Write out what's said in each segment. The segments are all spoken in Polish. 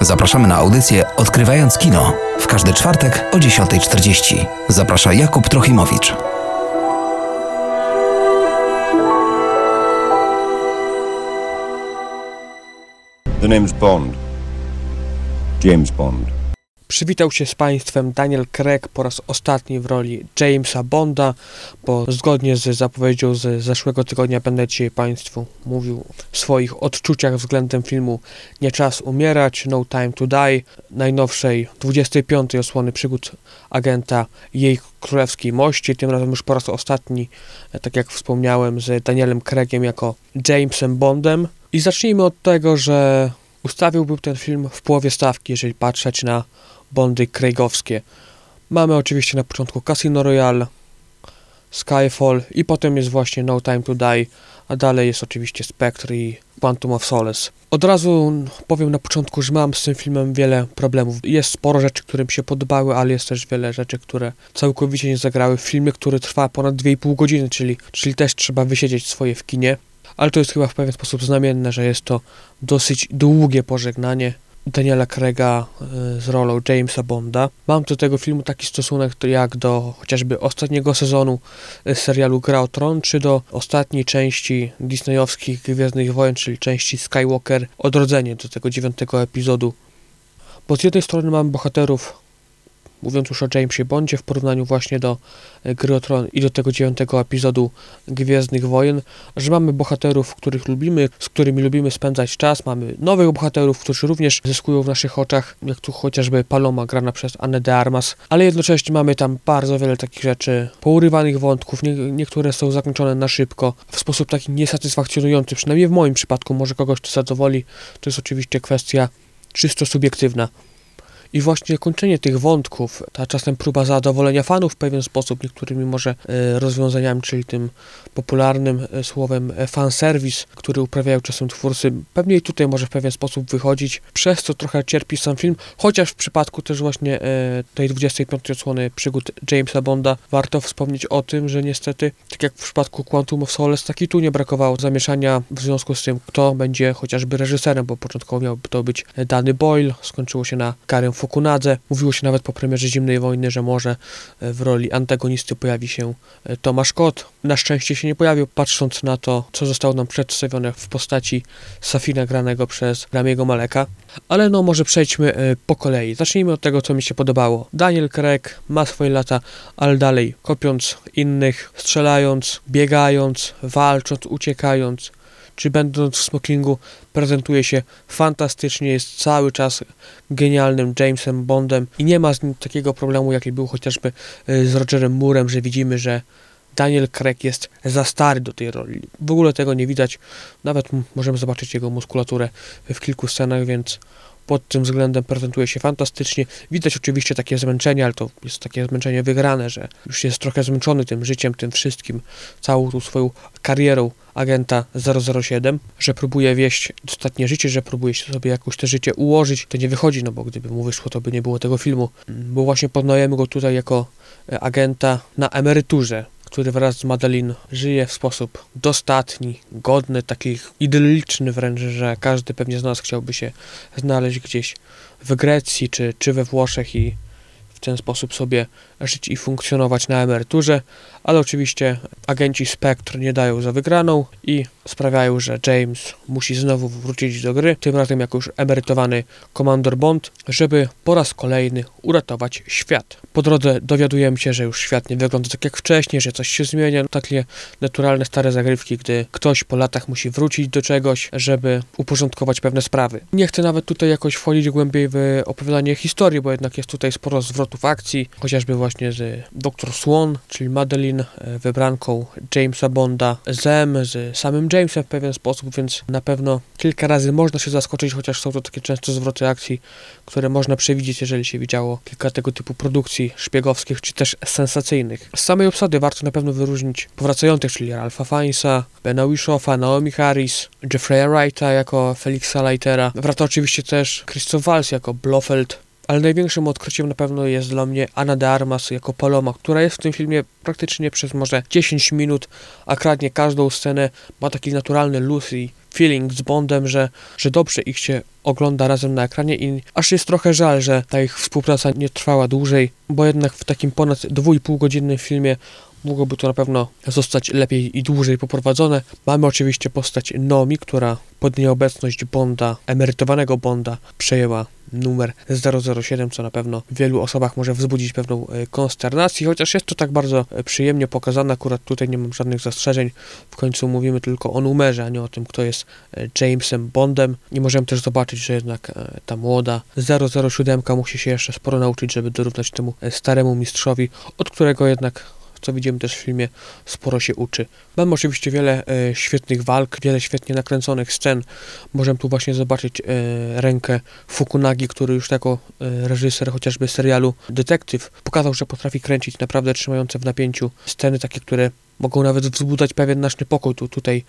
Zapraszamy na audycję Odkrywając Kino w każdy czwartek o 10.40. Zaprasza Jakub Trochimowicz. The name's Bond. James Bond. Przywitał się z Państwem Daniel Craig po raz ostatni w roli Jamesa Bonda, bo zgodnie z zapowiedzią z zeszłego tygodnia będę dzisiaj Państwu mówił o swoich odczuciach względem filmu Nie czas umierać, No Time to Die, najnowszej 25. osłony przygód agenta jej królewskiej mości, tym razem już po raz ostatni, tak jak wspomniałem, z Danielem Craigiem jako Jamesem Bondem. I zacznijmy od tego, że ustawiłbym ten film w połowie stawki, jeżeli patrzeć na Bondy Craigowskie. Mamy oczywiście na początku Casino Royale, Skyfall i potem jest właśnie No Time to Die, a dalej jest oczywiście Spectre i Quantum of Solace. Od razu powiem na początku, że mam z tym filmem wiele problemów. Jest sporo rzeczy, które mi się podobały, ale jest też wiele rzeczy, które całkowicie nie zagrały w filmie, który trwa ponad 2,5 godziny, czyli, czyli też trzeba wysiedzieć swoje w kinie. Ale to jest chyba w pewien sposób znamienne, że jest to dosyć długie pożegnanie Daniela Craiga y, z rolą Jamesa Bonda. Mam do tego filmu taki stosunek jak do chociażby ostatniego sezonu y, serialu Gra o Tron, czy do ostatniej części disneyowskich Gwiezdnych Wojen, czyli części Skywalker Odrodzenie, do tego dziewiątego epizodu. Bo z jednej strony mamy bohaterów mówiąc już o Jamesie Bondzie w porównaniu właśnie do e, Gry o Tron i do tego dziewiątego epizodu Gwiezdnych Wojen, że mamy bohaterów, których lubimy, z którymi lubimy spędzać czas, mamy nowych bohaterów, którzy również zyskują w naszych oczach, jak tu chociażby Paloma grana przez Anne de Armas, ale jednocześnie mamy tam bardzo wiele takich rzeczy, pourywanych wątków, nie, niektóre są zakończone na szybko, w sposób taki niesatysfakcjonujący, przynajmniej w moim przypadku, może kogoś to zadowoli, to jest oczywiście kwestia czysto subiektywna. I właśnie kończenie tych wątków, ta czasem próba zadowolenia fanów w pewien sposób, niektórymi może e, rozwiązaniami, czyli tym popularnym e, słowem e, fanserwis, który uprawiają czasem twórcy, pewnie i tutaj może w pewien sposób wychodzić, przez co trochę cierpi sam film, chociaż w przypadku też właśnie tej 25 odsłony przygód Jamesa Bonda warto wspomnieć o tym, że niestety, tak jak w przypadku Quantum of Solace, tak i tu nie brakowało zamieszania w związku z tym, kto będzie chociażby reżyserem, bo początkowo miał to być Danny Boyle, skończyło się na Karen Fukunadze. Mówiło się nawet po premierze Zimnej Wojny, że może e, w roli antagonisty pojawi się e, Tomasz Kot. Na szczęście się nie pojawił, patrząc na to, co zostało nam przedstawione w postaci Safina granego przez Ramiego Maleka. Ale no, może przejdźmy e, po kolei. Zacznijmy od tego, co mi się podobało. Daniel Craig ma swoje lata, ale dalej kopiąc innych, strzelając, biegając, walcząc, uciekając, czy będąc w smokingu, prezentuje się fantastycznie, jest cały czas genialnym Jamesem Bondem i nie ma z nim takiego problemu, jaki był chociażby e, z Rogerem Moorem, że widzimy, że Daniel Craig jest za stary do tej roli. W ogóle tego nie widać. Nawet możemy zobaczyć jego muskulaturę w kilku scenach, więc pod tym względem prezentuje się fantastycznie. Widać oczywiście takie zmęczenie, ale to jest takie zmęczenie wygrane, że już jest trochę zmęczony tym życiem, tym wszystkim, całą tą swoją karierą agenta 007, że próbuje wieść ostatnie życie, że próbuje sobie jakoś to życie ułożyć. To nie wychodzi, no bo gdyby mu wyszło, to by nie było tego filmu. Bo właśnie poznajemy go tutaj jako e, agenta na emeryturze, który wraz z Madeline żyje w sposób dostatni, godny, taki idylliczny wręcz, że każdy pewnie z nas chciałby się znaleźć gdzieś w Grecji czy, czy we Włoszech i w ten sposób sobie żyć i funkcjonować na emeryturze, ale oczywiście agenci Spectre nie dają za wygraną i sprawiają, że James musi znowu wrócić do gry, tym razem jako już emerytowany komandor Bond, żeby po raz kolejny uratować świat. Po drodze dowiadujemy się, że już świat nie wygląda tak jak wcześniej, że coś się zmienia, takie naturalne stare zagrywki, gdy ktoś po latach musi wrócić do czegoś, żeby uporządkować pewne sprawy. Nie chcę nawet tutaj jakoś wchodzić głębiej w opowiadanie historii, bo jednak jest tutaj sporo zwrotów akcji, chociażby właśnie z Dr. Swan, czyli Madeline, e, wybranką Jamesa Bonda, Zem, z samym Jamesem w pewien sposób, więc na pewno kilka razy można się zaskoczyć, chociaż są to takie często zwroty akcji, które można przewidzieć, jeżeli się widziało kilka tego typu produkcji szpiegowskich, czy też sensacyjnych. Z samej obsady warto na pewno wyróżnić powracających, czyli Ralpha Fiennesa, Bena Wishoffa, Naomi Harris, Jeffrey'a Wrighta jako Felixa Leitera. Wraca oczywiście też Christoph Waltz jako Blofeld, ale największym odkryciem na pewno jest dla mnie Anna de Armas jako Paloma, która jest w tym filmie praktycznie przez może 10 minut, a kradnie każdą scenę, ma taki naturalny luz i feeling z Bondem, że, że dobrze ich się ogląda razem na ekranie i aż jest trochę żal, że ta ich współpraca nie trwała dłużej, bo jednak w takim ponad 2,5 godzinnym filmie mogłoby to na pewno zostać lepiej i dłużej poprowadzone. Mamy oczywiście postać Nomi, która pod nieobecność Bonda, emerytowanego Bonda, przejęła numer 007, co na pewno w wielu osobach może wzbudzić pewną e, konsternację, chociaż jest to tak bardzo e, przyjemnie pokazane, akurat tutaj nie mam żadnych zastrzeżeń, w końcu mówimy tylko o numerze, a nie o tym, kto jest e, Jamesem Bondem. I możemy też zobaczyć, że jednak ta młoda 007 musi się jeszcze sporo nauczyć, żeby dorównać temu staremu mistrzowi, od którego jednak co widzimy też w filmie, sporo się uczy. Mamy oczywiście wiele e, świetnych walk, wiele świetnie nakręconych scen. Możemy tu właśnie zobaczyć e, rękę Fukunagi, który już jako e, reżyser chociażby serialu Detektyw pokazał, że potrafi kręcić naprawdę trzymające w napięciu sceny takie, które mogą nawet wzbudzać pewien nasz niepokój. Tu, tutaj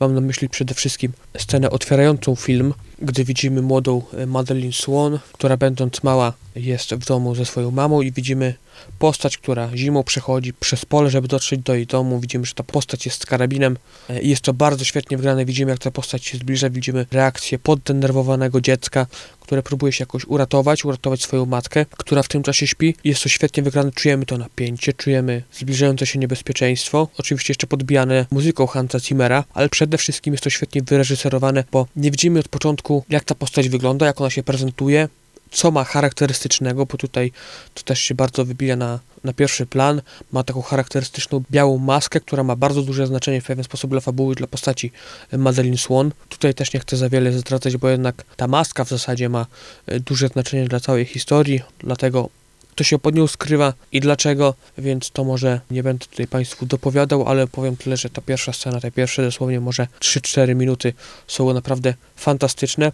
mam na myśli przede wszystkim scenę otwierającą film, gdy widzimy młodą e, Madeline Swan, która będąc mała jest w domu ze swoją mamą i widzimy postać, która zimą przechodzi przez pole, żeby dotrzeć do jej domu. Widzimy, że ta postać jest z karabinem e, i jest to bardzo świetnie wygrane. Widzimy, jak ta postać się zbliża, widzimy reakcję poddenerwowanego dziecka, które próbuje się jakoś uratować, uratować swoją matkę, która w tym czasie śpi. Jest to świetnie wygrane, czujemy to napięcie, czujemy zbliżające się niebezpieczeństwo. Oczywiście jeszcze podbijane muzyką Hansa Zimmera, ale przede wszystkim jest to świetnie wyreżyserowane, bo nie widzimy od początku, jak ta postać wygląda, jak ona się prezentuje, co ma charakterystycznego, bo tutaj to też się bardzo wybija na, na pierwszy plan. Ma taką charakterystyczną białą maskę, która ma bardzo duże znaczenie w pewien sposób dla fabuły, dla postaci Madeline Swan. Tutaj też nie chcę za wiele zdradzać, bo jednak ta maska w zasadzie ma e, duże znaczenie dla całej historii, dlatego kto się pod nią skrywa i dlaczego, więc to może nie będę tutaj Państwu dopowiadał, ale powiem tyle, że ta pierwsza scena, te pierwsze dosłownie może 3-4 minuty są naprawdę fantastyczne,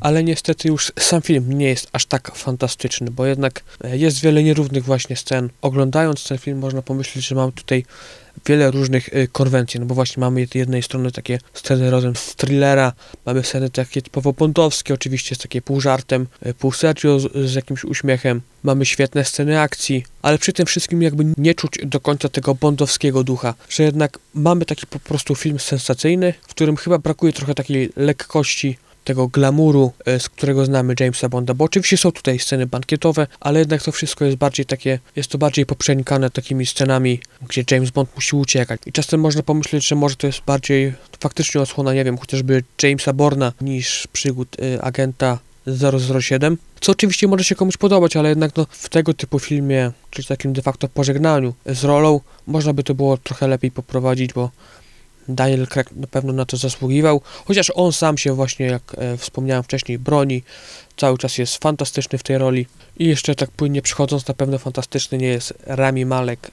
ale niestety już sam film nie jest aż tak fantastyczny, bo jednak e, jest wiele nierównych właśnie scen. Oglądając ten film można pomyśleć, że mam tutaj wiele różnych y, konwencji, no bo właśnie mamy z jednej strony takie sceny rodem z thrillera, mamy sceny takie typowo bondowskie, oczywiście z takie pół żartem, y, pół serio, z, z jakimś uśmiechem, mamy świetne sceny akcji, ale przy tym wszystkim jakby nie czuć do końca tego bondowskiego ducha, że jednak mamy taki po prostu film sensacyjny, w którym chyba brakuje trochę takiej lekkości, tego glamuru, e, z którego znamy Jamesa Bonda, bo oczywiście są tutaj sceny bankietowe, ale jednak to wszystko jest bardziej takie, jest to bardziej poprzenikane takimi scenami, gdzie James Bond musi uciekać. I czasem można pomyśleć, że może to jest bardziej faktycznie odsłona, nie wiem, chociażby Jamesa Borna niż przygód y, agenta 007, co oczywiście może się komuś podobać, ale jednak no, w tego typu filmie, czyli takim de facto pożegnaniu z rolą, można by to było trochę lepiej poprowadzić, bo Daniel Craig na pewno na to zasługiwał, chociaż on sam się właśnie, jak e, wspomniałem wcześniej, broni, cały czas jest fantastyczny w tej roli. I jeszcze tak płynnie przychodząc, na pewno fantastyczny nie jest Rami Malek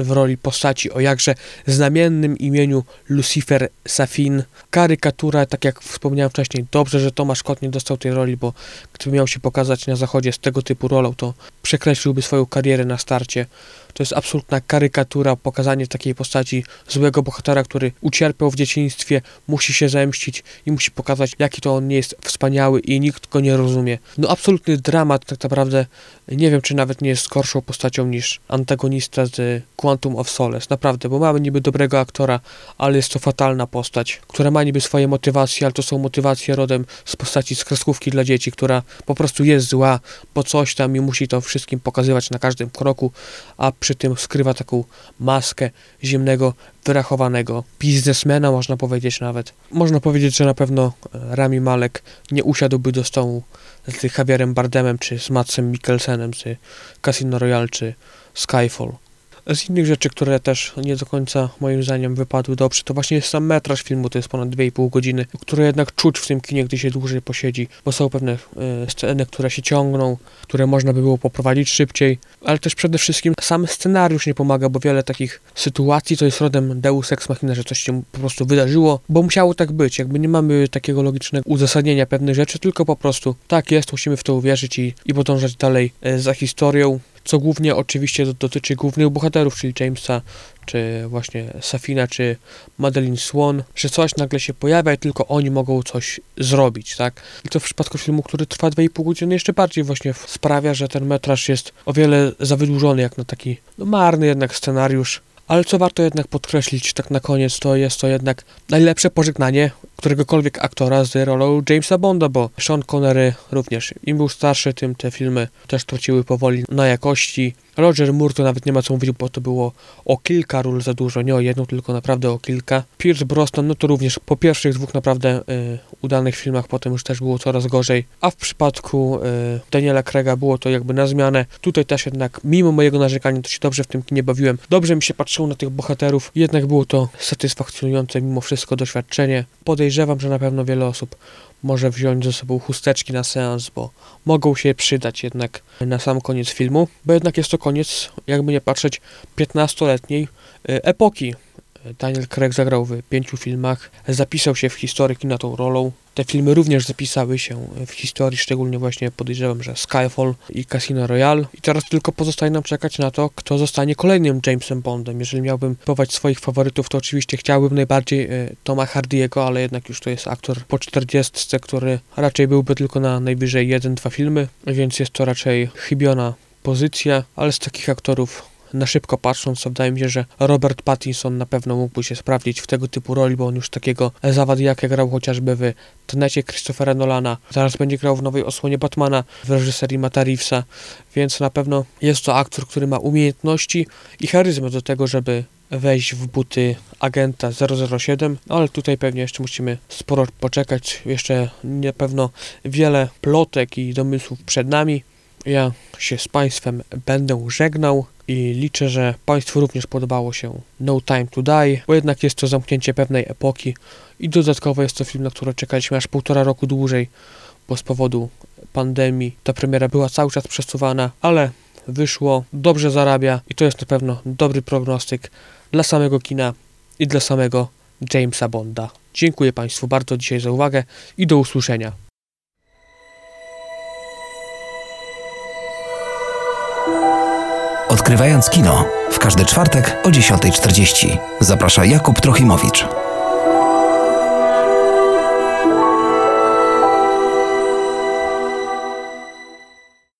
w roli postaci o jakże znamiennym imieniu Lucifer Safin. Karykatura, tak jak wspomniałem wcześniej, dobrze, że Tomasz Kot nie dostał tej roli, bo gdyby miał się pokazać na zachodzie z tego typu rolą, to przekreśliłby swoją karierę na starcie. To jest absolutna karykatura, pokazanie takiej postaci złego bohatera, który ucierpiał w dzieciństwie, musi się zemścić i musi pokazać, jaki to on nie jest wspaniały i nikt go nie rozumie. No absolutny dramat tak naprawdę, nie wiem, czy nawet nie jest gorszą postacią niż antagonista z Quantum of Solace, naprawdę, bo mamy niby dobrego aktora, ale jest to fatalna postać, która ma niby swoje motywacje, ale to są motywacje rodem z postaci z kreskówki dla dzieci, która po prostu jest zła, bo coś tam i musi to wszystkim pokazywać na każdym kroku, a przy tym skrywa taką maskę zimnego, wyrachowanego biznesmena, można powiedzieć nawet. Można powiedzieć, że na pewno e, Rami Malek nie usiadłby do stołu z Javierem Bardemem, czy z Matsem Mikkelsenem z Casino Royale, czy Skyfall. Z innych rzeczy, które też nie do końca moim zdaniem wypadły dobrze, to właśnie sam metraż filmu, to jest ponad 2,5 godziny, które jednak czuć w tym kinie, gdy się dłużej posiedzi, bo są pewne y, sceny, które się ciągną, które można by było poprowadzić szybciej, ale też przede wszystkim sam scenariusz nie pomaga, bo wiele takich sytuacji to jest rodem Deus Ex Machina, że coś się po prostu wydarzyło, bo musiało tak być, jakby nie mamy takiego logicznego uzasadnienia pewnych rzeczy, tylko po prostu tak jest, musimy w to uwierzyć i, i podążać dalej y, za historią, co głównie oczywiście dotyczy głównych bohaterów, czyli Jamesa, czy właśnie Safina, czy Madeline Swan, że coś nagle się pojawia i tylko oni mogą coś zrobić, tak? I to w przypadku filmu, który trwa 2,5 godziny, jeszcze bardziej właśnie sprawia, że ten metraż jest o wiele za wydłużony, jak na taki no, marny jednak scenariusz, Ale co warto jednak podkreślić tak na koniec, to jest to jednak najlepsze pożegnanie któregokolwiek aktora z rolą Jamesa Bonda, bo Sean Connery również. Im był starszy, tym te filmy też traciły powoli na jakości. Roger Moore to nawet nie ma co mówić, bo to było o kilka ról za dużo, nie o jedną, tylko naprawdę o kilka. Pierce Brosnan, no to również po pierwszych dwóch naprawdę y, udanych filmach, potem już też było coraz gorzej. A w przypadku y, Daniela Craiga było to jakby na zmianę. Tutaj też jednak, mimo mojego narzekania, to się dobrze w tym kinie bawiłem. Dobrze mi się patrzyło na tych bohaterów, jednak było to satysfakcjonujące mimo wszystko doświadczenie. Podejrzewam, że na pewno wiele osób może wziąć ze sobą chusteczki na seans, bo mogą się przydać jednak na sam koniec filmu, bo jednak jest to koniec, jakby nie patrzeć, 15-letniej y, epoki. Daniel Craig zagrał w pięciu filmach, zapisał się w historii kina tą rolą. Te filmy również zapisały się w historii, szczególnie właśnie podejrzewam, że Skyfall i Casino Royale. I teraz tylko pozostaje nam czekać na to, kto zostanie kolejnym Jamesem Bondem. Jeżeli miałbym powołać swoich faworytów, to oczywiście chciałbym najbardziej y, Toma Hardy'ego, ale jednak już to jest aktor po 40, który raczej byłby tylko na najwyżej jeden, dwa filmy, więc jest to raczej chybiona pozycja, ale z takich aktorów na szybko patrząc, wydaje mi się, że Robert Pattinson na pewno mógłby się sprawdzić w tego typu roli, bo on już takiego zawadiaka grał chociażby w Tenecie Christophera Nolana, zaraz będzie grał w nowej osłonie Batmana w reżyserii Mata Reevesa, więc na pewno jest to aktor, który ma umiejętności i charyzmę do tego, żeby wejść w buty agenta 007, ale tutaj pewnie jeszcze musimy sporo poczekać, jeszcze na pewno wiele plotek i domysłów przed nami. Ja się z Państwem będę żegnał i liczę, że Państwu również podobało się No Time to Die, bo jednak jest to zamknięcie pewnej epoki i dodatkowo jest to film, na który czekaliśmy aż półtora roku dłużej, bo z powodu pandemii ta premiera była cały czas przesuwana, ale wyszło, dobrze zarabia i to jest na pewno dobry prognostyk dla samego kina i dla samego Jamesa Bonda. Dziękuję Państwu bardzo dzisiaj za uwagę i do usłyszenia. Odkrywając kino w każdy czwartek o 10.40. Zaprasza Jakub Trochimowicz.